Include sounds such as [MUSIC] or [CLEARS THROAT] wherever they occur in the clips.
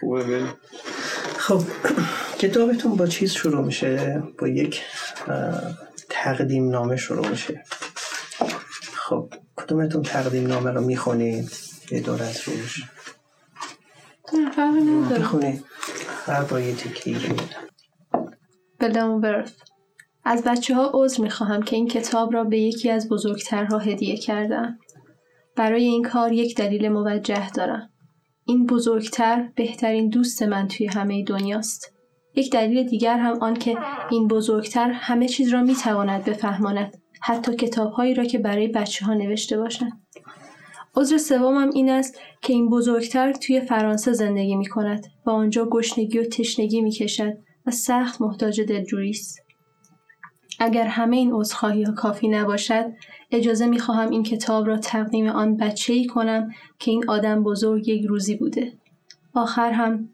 خوبه بریم خب کتابتون با چیز شروع میشه؟ با یک تقدیم نامه شروع میشه. خب کدومتون تقدیم نامه رو می‌خونید؟ یه دور از روش. بخونید. هر با یه تکی ورث از بچه ها عذر می خواهم که این کتاب را به یکی از بزرگترها هدیه کردم. برای این کار یک دلیل موجه دارم. این بزرگتر بهترین دوست من توی همه دنیاست. یک دلیل دیگر هم آن که این بزرگتر همه چیز را می تواند بفهماند. حتی کتابهایی را که برای بچه ها نوشته باشند. عذر سومم این است که این بزرگتر توی فرانسه زندگی می کند و آنجا گشنگی و تشنگی می کشد و سخت محتاج دلجویی است. اگر همه این عذرخواهی ها کافی نباشد اجازه می خواهم این کتاب را تقدیم آن بچه ای کنم که این آدم بزرگ یک روزی بوده. آخر هم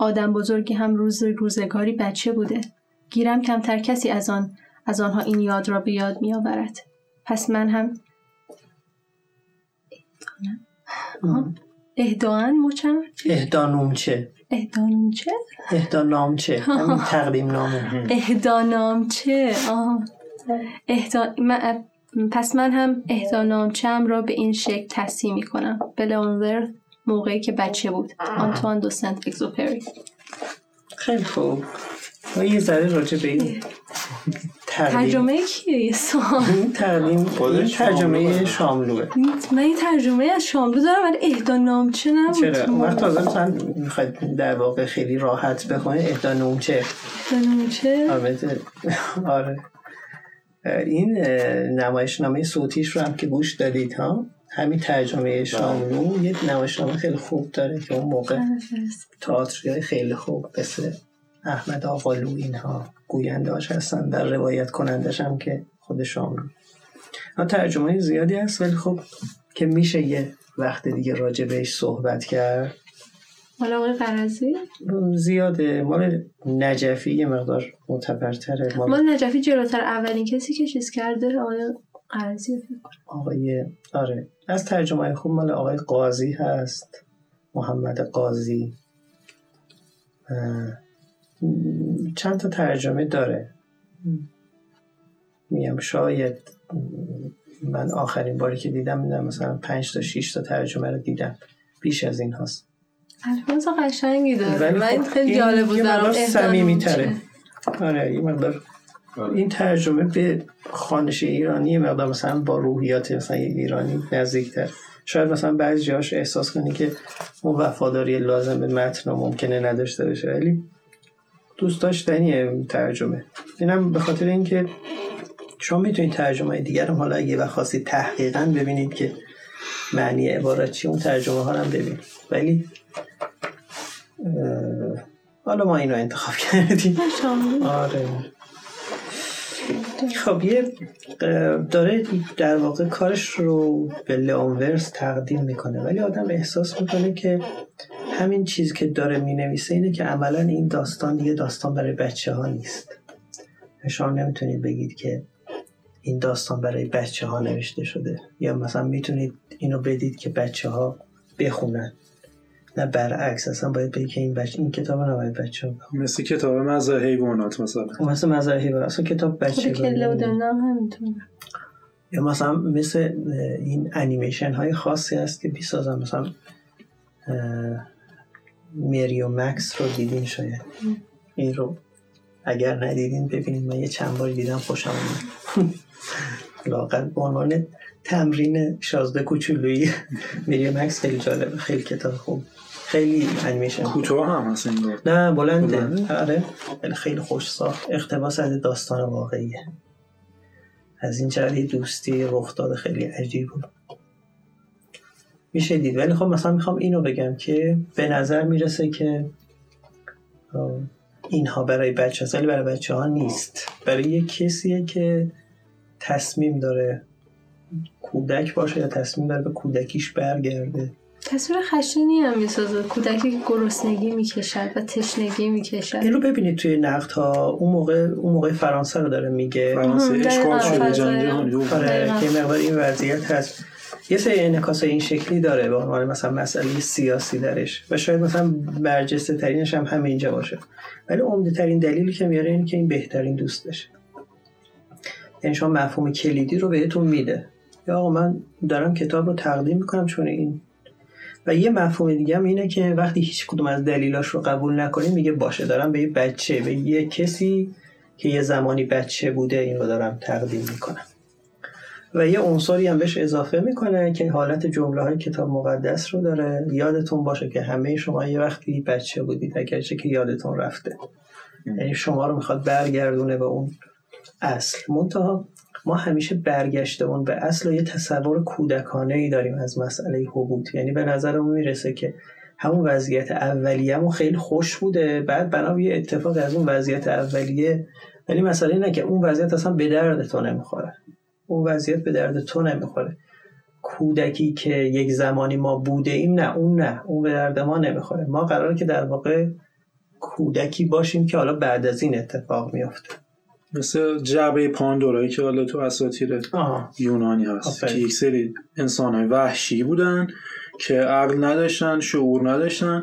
آدم بزرگی هم روز روزگاری بچه بوده. گیرم کمتر کسی از آن از آنها این یاد را به یاد می آورد. پس من هم اهدان مچم اهدانومچه اهدانومچه اهدانامچه همین تقدیم نامه. اهدانامچه اهدا... پس من هم اهدانامچم را به این شکل تصحیح می کنم بلونورث موقعی که بچه بود. آنتوان دو سنت اگزوپری خیلی خوب. ما یه ذره راجع به این ترجمه کیه این ترجمه این ترجمه شاملوه. من این ترجمه از شاملو دارم ولی اهدا نامچه نبود. چرا؟ وقت تازه مثلا می‌خواید در واقع خیلی راحت بخونه. اهدا نامچه. اهدا نامچه. آره. این نمایش نامه صوتیش رو هم که گوش دادید ها؟ همین ترجمه شاملو یه نمایش نامه خیلی خوب داره که اون موقع تئاتری خیلی خوب مثل احمد آقالو اینها گویندهاش هستن در روایت کنندش هم که خود شاملو ترجمه زیادی هست ولی خب که میشه یه وقت دیگه راجع بهش صحبت کرد. مال آقای قرزی؟ زیاده. مال نجفی یه مقدار معتبرتره. مال, مال نجفی جلوتر. اولین کسی که چیز کرده آقای قرزی آقای آره. از ترجمه خوب مال آقای قاضی هست. محمد قاضی. چند تا ترجمه داره. میم شاید من آخرین باری که دیدم مثلا پنج تا شیش تا ترجمه رو دیدم. بیش از این هست الفاظ قشنگی داره. من خب خیلی جالب بود برام صمیمی تره آره این مقدار آره. این ترجمه به خانش ایرانی مقدار مثلا با روحیات مثلا ایرانی نزدیکتر. شاید مثلا بعضی جاش احساس کنی که اون وفاداری لازم به متن ممکنه نداشته باشه. ولی دوست داشتنیه ترجمه. اینم به خاطر اینکه شما می‌تونید ترجمه دیگر هم حالا اگه و خواستید تحقیقا ببینید که معنی عبارت چی اون ترجمه ها هم ببینید. ولی حالا ما اینو انتخاب کردیم. آره. خب یه داره در واقع کارش رو به لئونورس تقدیم می‌کنه ولی آدم احساس می‌کنه که همین چیز که داره می‌نویسه اینه که عملا این داستان دیگه داستان برای بچه ها نیست. شما نمی‌تونید بگید که این داستان برای بچه ها نوشته شده. یا مثلا می‌تونید اینو بدید که بچه ها بخونن. نه برعکس اصلا باید بگید که این بچه این کتاب نباید بچه ها مثل کتاب مزار حیوانات مثلا. مثل مزار حیوانات. اصلا کتاب بچه یا مثلا مثل این انیمیشن های خاصی هست که بیسازن. مثلا میری و مکس رو دیدین شاید. این رو اگر ندیدین ببینید من یه چند بار دیدم خوشم اومد. [LAUGHS] لاقل به عنوان تمرین شازده کوچولویی میری مکس خیلی جالبه خیلی کتاب خوب. خیلی انیمیشن کوتاه هم هست نه بلنده آره. خیلی خوش ساخت. اقتباس از داستان واقعیه. از این جهت دوستی رخ داده خیلی عجیب بود. میشه دید. ولی خب مثلا می‌خوام اینو بگم که به نظر می‌رسه که اینها برای بچه هست ولی برای بچه ها نیست. برای یک کسیه که تصمیم داره کودک باشه یا تصمیم داره به کودکیش برگرده. تصویر خشنی هم می‌سازه. کودکی که گرسنگی می‌کشد و تشنگی می‌کشد. این رو ببینید توی نقد ها اون موقع اون موقع فرانسه رو داره میگه. فرانسه اشغال شده جنگ آره که مقدار این وضعیت هست. یه سری انعکاس این شکلی داره به عنوان مثلا مسئله سیاسی درش. و شاید مثلا برجسته ترینش هم همینجا باشه. ولی عمده ترین دلیلی که میاره اینه که این بهترین دوستشه. یعنی شما مفهوم کلیدی رو بهتون میده. یا آقا من دارم کتاب رو تقدیم می‌کنم چون این و یه مفهوم دیگه هم اینه که وقتی هیچ کدوم از دلیلاش رو قبول نکنی میگه باشه دارم به یه بچه به یه کسی که یه زمانی بچه بوده این رو دارم تقدیم می‌کنم. و یه عنصری هم بهش اضافه می‌کنه که حالت جمله های کتاب مقدس رو داره. یادتون باشه که همه شما یه وقتی بچه بودید اگرچه که یادتون رفته. یعنی شما رو می‌خواد برگردونه به اون اصل. منتها ما همیشه برگشته اون به اصل و یه تصور کودکانه ای داریم از مسئله حبوط. یعنی به نظرمون می‌رسه که همون وضعیت اولیه‌مون خیلی خوش بوده بعد بنا یه اتفاق از اون وضعیت اولیه ولی مسئله اینه که اون وضعیت اصلا به درد تو نمی‌خوره. اون وضعیت به درد تو نمی‌خوره. کودکی که یک زمانی ما بوده ایم نه اون نه اون به درد ما نمی‌خوره. ما قراره که در واقع کودکی باشیم که حالا بعد از این اتفاق میافته. مثل جعبه پاندورایی که حالا تو اساطیر یونانی هست که یک سری انسان های وحشی بودن که عقل نداشتن شعور نداشتن.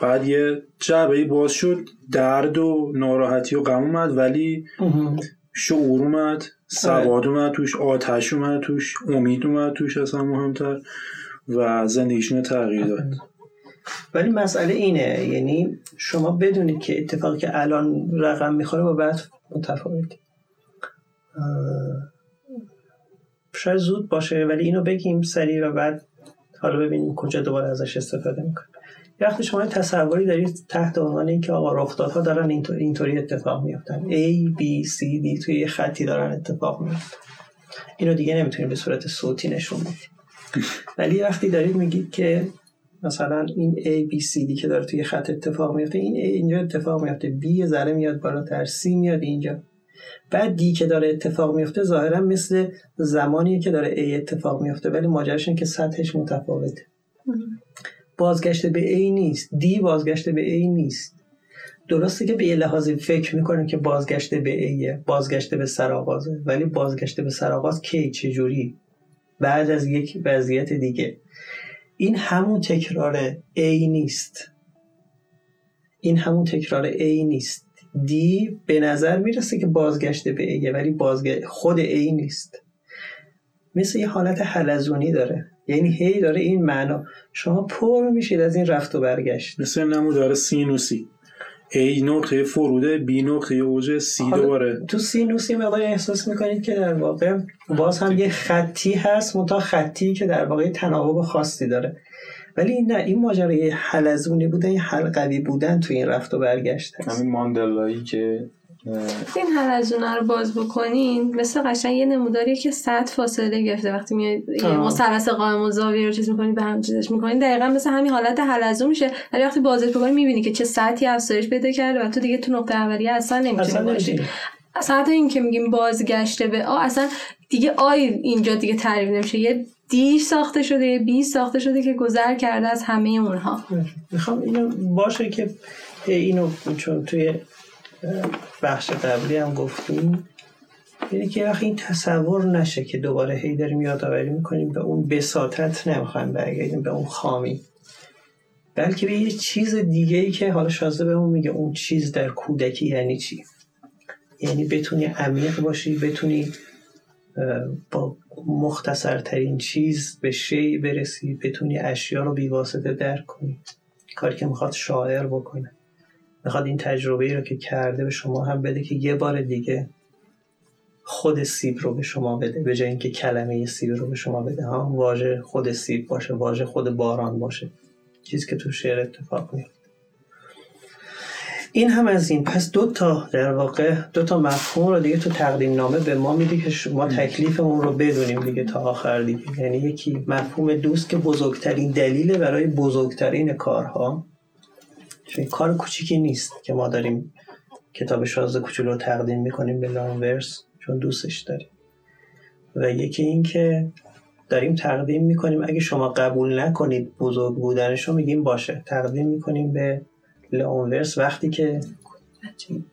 بعد یه جعبه باز شد درد و ناراحتی و غم اومد ولی شعور اومد سواد اومد توش آتش اومد توش امید اومد توش اصلا مهمتر و زندگیشون تغییر داد. ولی مسئله اینه یعنی شما بدونید که اتفاقی که الان رقم می‌خوره با بعد متفاوت. شاید زود باشه ولی اینو بگیم سریع و بعد حالا ببینیم کجا دوباره ازش استفاده می‌کنیم. وقتی شما تصوری دارید تحت عنوان اینکه آقا رخدادها دارن اینطوری اتفاق میفتن A, B, C, D توی یه خطی دارن اتفاق میفتن اینو دیگه نمی‌تونیم به صورت صوتی نشون بدیم. [LAUGHS] ولی وقتی دارید میگید که مثلا این A, B, C, D که داره توی خط اتفاق میفته این A اینجا اتفاق میفته. B ذره میاد بالاتر C میاد اینجا. بعد دی که داره اتفاق میفته ظاهرا مثل زمانی که داره A اتفاق میفته ولی ماجراش که سطحش متفاوته. بازگشت به A نیست. دی بازگشت به A نیست. درسته که به یه لحاظی فکر می‌کنیم که بازگشت به A بازگشت به سرآغازه ولی بازگشت به سرآغاز کی؟ چجوری؟ بعد از یک وضعیت دیگه. این همون تکرار A نیست. این همون تکرار A نیست. دی به نظر می‌رسه که بازگشته به A ولی بازگشت خود A نیست. مثل یه حالت حلزونی داره. یعنی هی داره این معنا. شما پر میشید از این رفت و برگشت. مثل نمودار سینوسی. ای نقطه فروده بی نقطه اوج سی دوباره. تو سینوسی مقدار احساس می‌کنید که در واقع باز هم یه خطی هست منتها خطی که در واقع تناوب خاصی داره. ولی نه این ماجرای حلزونی بودن این حلقوی بودن تو این رفت و برگشت هست. همین ماندلایی که این حلزونه رو باز بکنین مثل قشنگ یه نموداری که صد فاصله گرفته. وقتی میاد مثلث قائم و زاویه رو چیز می‌کنید به هم چیزش می‌کنید دقیقا مثل همین حالت حلزون میشه. ولی وقتی بازش بکنی می‌بینی که چه سطحی افزایش پیدا کرده و تو دیگه تو نقطه اولیه اصلا نمی‌تونی باشی اصلا این که میگیم بازگشته به آ اصلا دیگه آی اینجا دیگه تعریف نمیشه. یه دی ساخته شده یه بی ساخته شده که گذر کرده از همه اونها. می‌خوام اینو باشه که اینو چون توی بخش قبلی هم گفتیم. یعنی که وقتی این تصور نشه که دوباره هی داریم یادآوری می‌کنیم به اون بساطت نمی‌خوایم برگردیم به اون خامی. بلکه به یه چیز دیگه ای که حالا شازده به اون میگه اون چیز در کودکی یعنی چی؟ یعنی بتونی عمیق باشی بتونی با مختصرترین چیز به شی برسی بتونی اشیا رو بیواسطه درک کنی. کاری که می‌خواد شاعر بکنه. می‌خواد این تجربه رو که کرده به شما هم بده که یه بار دیگه خود سیب رو به شما بده به جای اینکه کلمه سیب رو به شما بده ها؟ واژه خود سیب باشه واژه خود باران باشه. چیزی که تو شعر اتفاق میفته. این هم از این. پس دو تا در واقع دو تا مفهوم رو دیگه تو تقدیم نامه به ما میده که ما تکلیفمون رو بدونیم دیگه تا آخر دیگه. یعنی یکی مفهوم دوست که بزرگترین دلیل برای بزرگترین کارها چون کار کوچیکی نیست که ما داریم کتاب شازده کوچولو رو تقدیم می‌کنیم به لانورس چون دوستش داریم. و یکی این که داریم تقدیم می‌کنیم اگه شما قبول نکنید بزرگ بودنش رو میگیم باشه. تقدیم می‌کنیم به لانورس وقتی که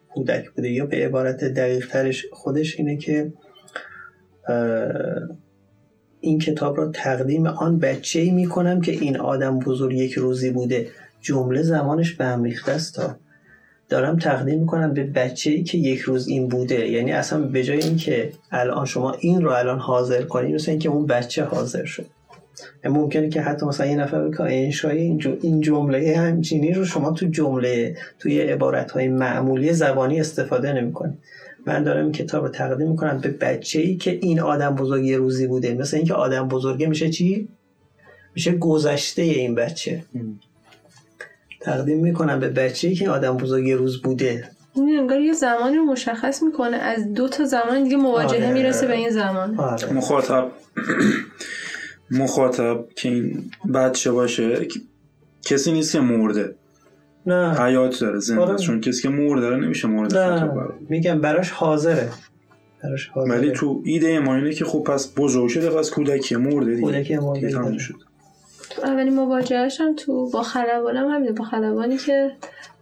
کودک بوده یا به عبارت دقیق ترش خودش اینه که این کتاب را تقدیم آن بچه ای می کنم که این آدم بزرگ یک روزی بوده. جمله زمانش به هم ریخته است تا دارم تقدیم می‌کنم به بچه ای که یک روز این بوده. یعنی اصلا به جای اینکه الان شما این رو الان حاضر کنید مثل اینکه اون بچه حاضر شد. ممکنه که حتی مثلا یه نفر بگه این این جمله همچینی رو شما تو جمله توی عبارت های معمولی زبانی استفاده نمی‌کنید من دارم این کتاب رو تقدیم می‌کنم به بچه ای که این آدم بزرگ یه روزی بوده. مثل اینکه آدم بزرگه میشه چی؟ میشه گذشته این بچه. تقدیم می‌کنم به بچه ای که آدم بزرگ یه روز بوده. این انگار یه زمانی رو مشخص می‌کنه. از دو تا زمان دیگه مواجهه آره. می‌رسه به این زمان. آره. مخاطب. [CLEARS THROAT] مخاطب که این بچه باشه کسی نیست که مرده. نه. حیات داره زنده. آره. چون کسی که مرده داره نمیشه مورد نه. میگم براش حاضره. براش حاضره. ولی تو ایده ما اینه که خب پس بزرگ شده پس کودکی مرده دیگه. کودکی مرده. شد. اولین مواجهش هم تو با خلبان هم همینه. با خلبانی که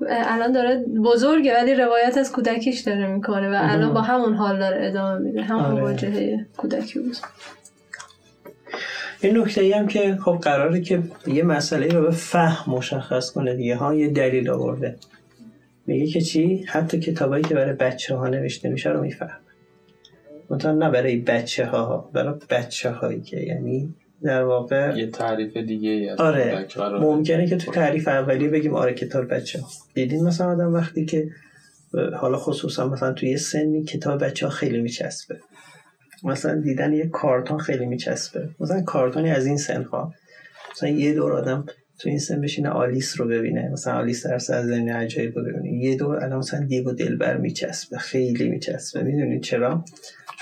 الان داره بزرگه ولی روایت از کودکیش داره می‌کنه و الان با همون حال داره ادامه میده. همون آره. مواجهه کودکی بود. این نکته ای هم که خب قراره که یه مسئله رو به فهم مشخص کنه دیگه. ها یه دلیل آورده. میگه که چی؟ حتی کتابایی که برای بچه ها نوشته میشه رو میفهم مثلا نه برای بچه ها برای بچه هایی که یعنی در واقع یه تعریف دیگه ای آره. ممکنه که تو تعریف اولی بگیم آره کتاب بچه ها دیدین مثلا آدم وقتی که حالا خصوصا مثلا توی سنی کتاب بچه ها خیلی میچسبه. مثلا دیدن یه کارتون خیلی میچسبه. مثلا کارتونی از این سن ها مثلا یه دور آدم تو این سن بشینه آلیس رو ببینه. مثلا آلیس در از زن عجایب رو ببینه. یه دور الان مثلا دیو و دلبر میچسبه. خیلی میچسبه. می‌دونید چرا؟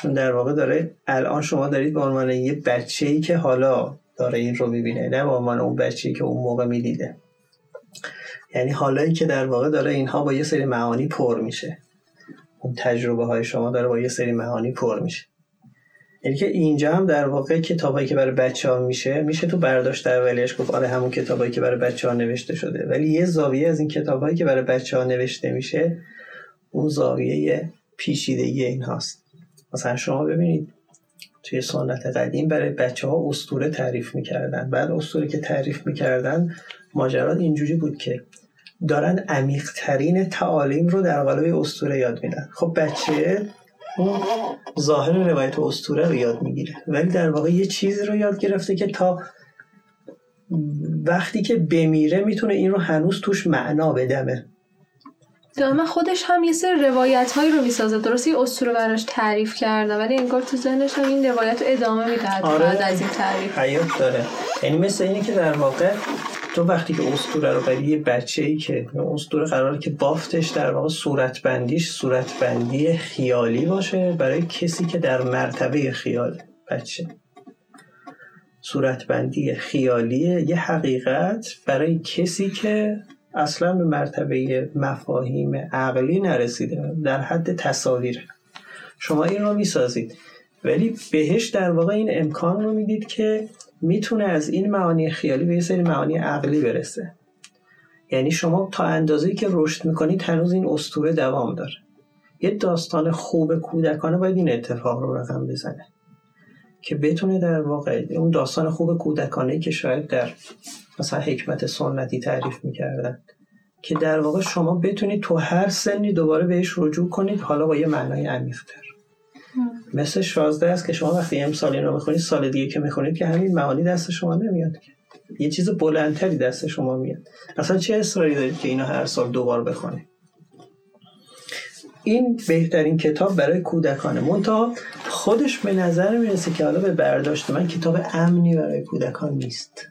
چون در واقع داره الان شما دارید به عنوان یه بچه ای که حالا داره این رو می‌بینه نه به عنوان اون بچه ای که اون موقع می‌دیده. یعنی حالایی که در واقع داره اینها با یه سری معانی پر میشه. اون تجربه های شما داره با یه سری معانی پر میشه. یعنی که اینجا هم در واقع کتابایی که برای بچه ها میشه میشه تو برداشت اولیش گفت آره همون کتابایی که برای بچه ها نوشته شده. ولی یه زاویه از این کتابایی که برای بچه ها نوشته میشه اون زاویه پیچیدگی این هاست مثلا شما ببینید توی سنت قدیم برای بچه ها استوره تعریف می‌کردن. بعد استوره که تعریف می‌کردن ماجرات اینجوری بود که دارن عمیقترین تعالیم رو در قالب استوره یاد میدن. خب بچه اون ظاهر روایت استوره رو یاد می‌گیره. ولی در واقع یه چیزی رو یاد گرفته که تا وقتی که بمیره می‌تونه این رو هنوز توش معنا بدمه. دائما خودش هم یه سری روایت هایی رو می‌سازه. درسته یه اسطوره براش تعریف کرده ولی انگار تو ذهنش هم این روایت رو ادامه میده آره. بعد از این تعریف. حیات داره. یعنی مثل اینه که در واقع تو وقتی که اسطوره رو برای یه بچه ای که اسطوره قراره که بافتش در واقع صورت بندیش صورت بندی خیالی باشه برای کسی که در مرتبه خیال بچه. صورت بندی خیالی یه حقیقت برای کسی که اصلا به مرتبه مفاهیم عقلی نرسیده در حد تصاویر. شما این رو می‌سازید. ولی بهش در واقع این امکان رو می‌دید که می‌تونه از این معانی خیالی به یه سری معانی عقلی برسه. یعنی شما تا اندازه‌ای که رشد می‌کنید هنوز این استوره دوام داره. یه داستان خوب کودکانه باید این اتفاق رو رقم بزنه که بتونه در واقع اون داستان خوب کودکانه که شاید در مثلا حکمت سنتی تعریف می‌کردن که در واقع شما بتونید تو هر سنی دوباره بهش رجوع کنید حالا با یه معنای عمیق‌تر. مثل شازده است که شما وقتی امسال این رو می‌خونید سال دیگه که می‌خونید که همین معانی دست شما نمیاد یه چیز بلندتری دست شما میاد. اصلا چه اصراری دارید که اینو هر سال دوبار بخونید؟ این بهترین کتاب برای کودکانه. منتها خودش به نظر می‌رسه که حالا به برداشت من کتاب امنی برای کودکان نیست.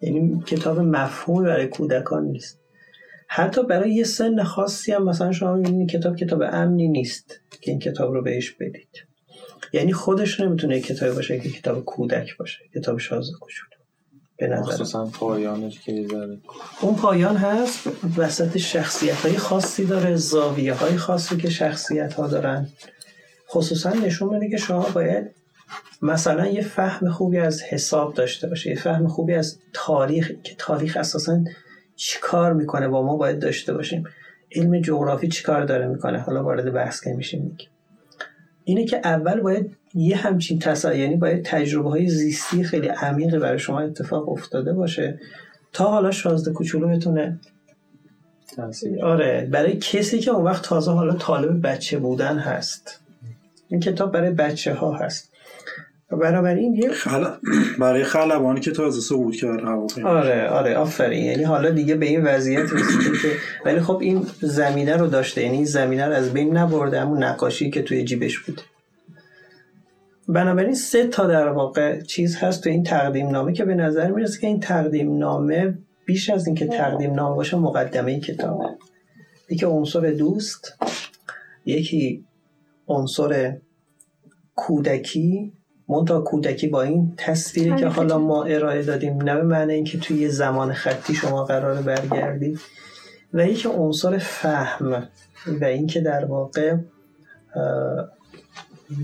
یعنی کتاب مفهومی برای کودکان نیست. حتی برای یه سن خاصی هم مثلا شما می‌بینید کتاب کتاب امنی نیست که این کتاب رو بهش بدید. یعنی خودش نمی‌تونه کتابی باشه که کتاب کودک باشه کتاب شازده کوچولو به نظر پایانش که اون پایان هست وسط شخصیت های خاصی داره زاویه های خاصی که شخصیت ها دارن. خصوصا نشون میده که شما باید مثلا یه فهم خوبی از حساب داشته باشه یه فهم خوبی از تاریخ که تاریخ اساسا چیکار می‌کنه با ما باید داشته باشیم. علم جغرافی چیکار داره می‌کنه؟ حالا وارد بحث که میشیم اینه که اول باید یه همچین تصا یعنی باید تجربه های زیستی خیلی عمیقی برای شما اتفاق افتاده باشه تا حالا شازده کوچولو بتونه آره برای کسی که اون وقت تازه حالا طالب بچه بودن هست. این کتاب برای بچه ها هست. بنابراین یه خل... برای خلبانی که تازه صعود کرد آره آره آفرین. یعنی حالا دیگه به این وضعیت رسیده که ولی خب این زمینه رو داشته. یعنی این زمینه رو از بین نبرده همون نقاشی که توی جیبش بود بنابراین سه تا در واقع چیز هست تو این تقدیم نامه که به نظر می‌رسه که این تقدیم نامه بیش از اینکه تقدیم نامه باشه مقدمه این کتابه. یکی عنصر دوست یکی عنصر کودکی منتها کودکی با این تصویری که حالا ما ارائه دادیم نه به معنی اینکه توی یه زمان خطی شما قرار برگردید و یکی عنصر فهم و اینکه در واقع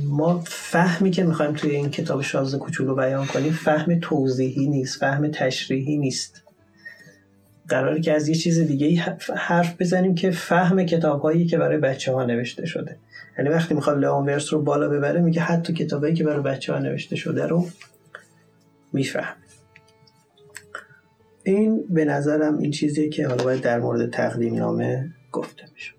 ما فهمی که می‌خوایم توی این کتاب شازده کوچولو بیان کنیم فهم توضیحی نیست فهم تشریحی نیست. قراره که از یه چیز دیگه حرف بزنیم که فهم کتاب هایی که برای بچه ها نوشته شده. یعنی وقتی می‌خواد لئون ورس رو بالا ببره میگه حتی کتابایی که برای بچه ها نوشته شده رو میفهم این به نظرم این چیزیه که حالا باید در مورد تقدیم نامه گفته میشه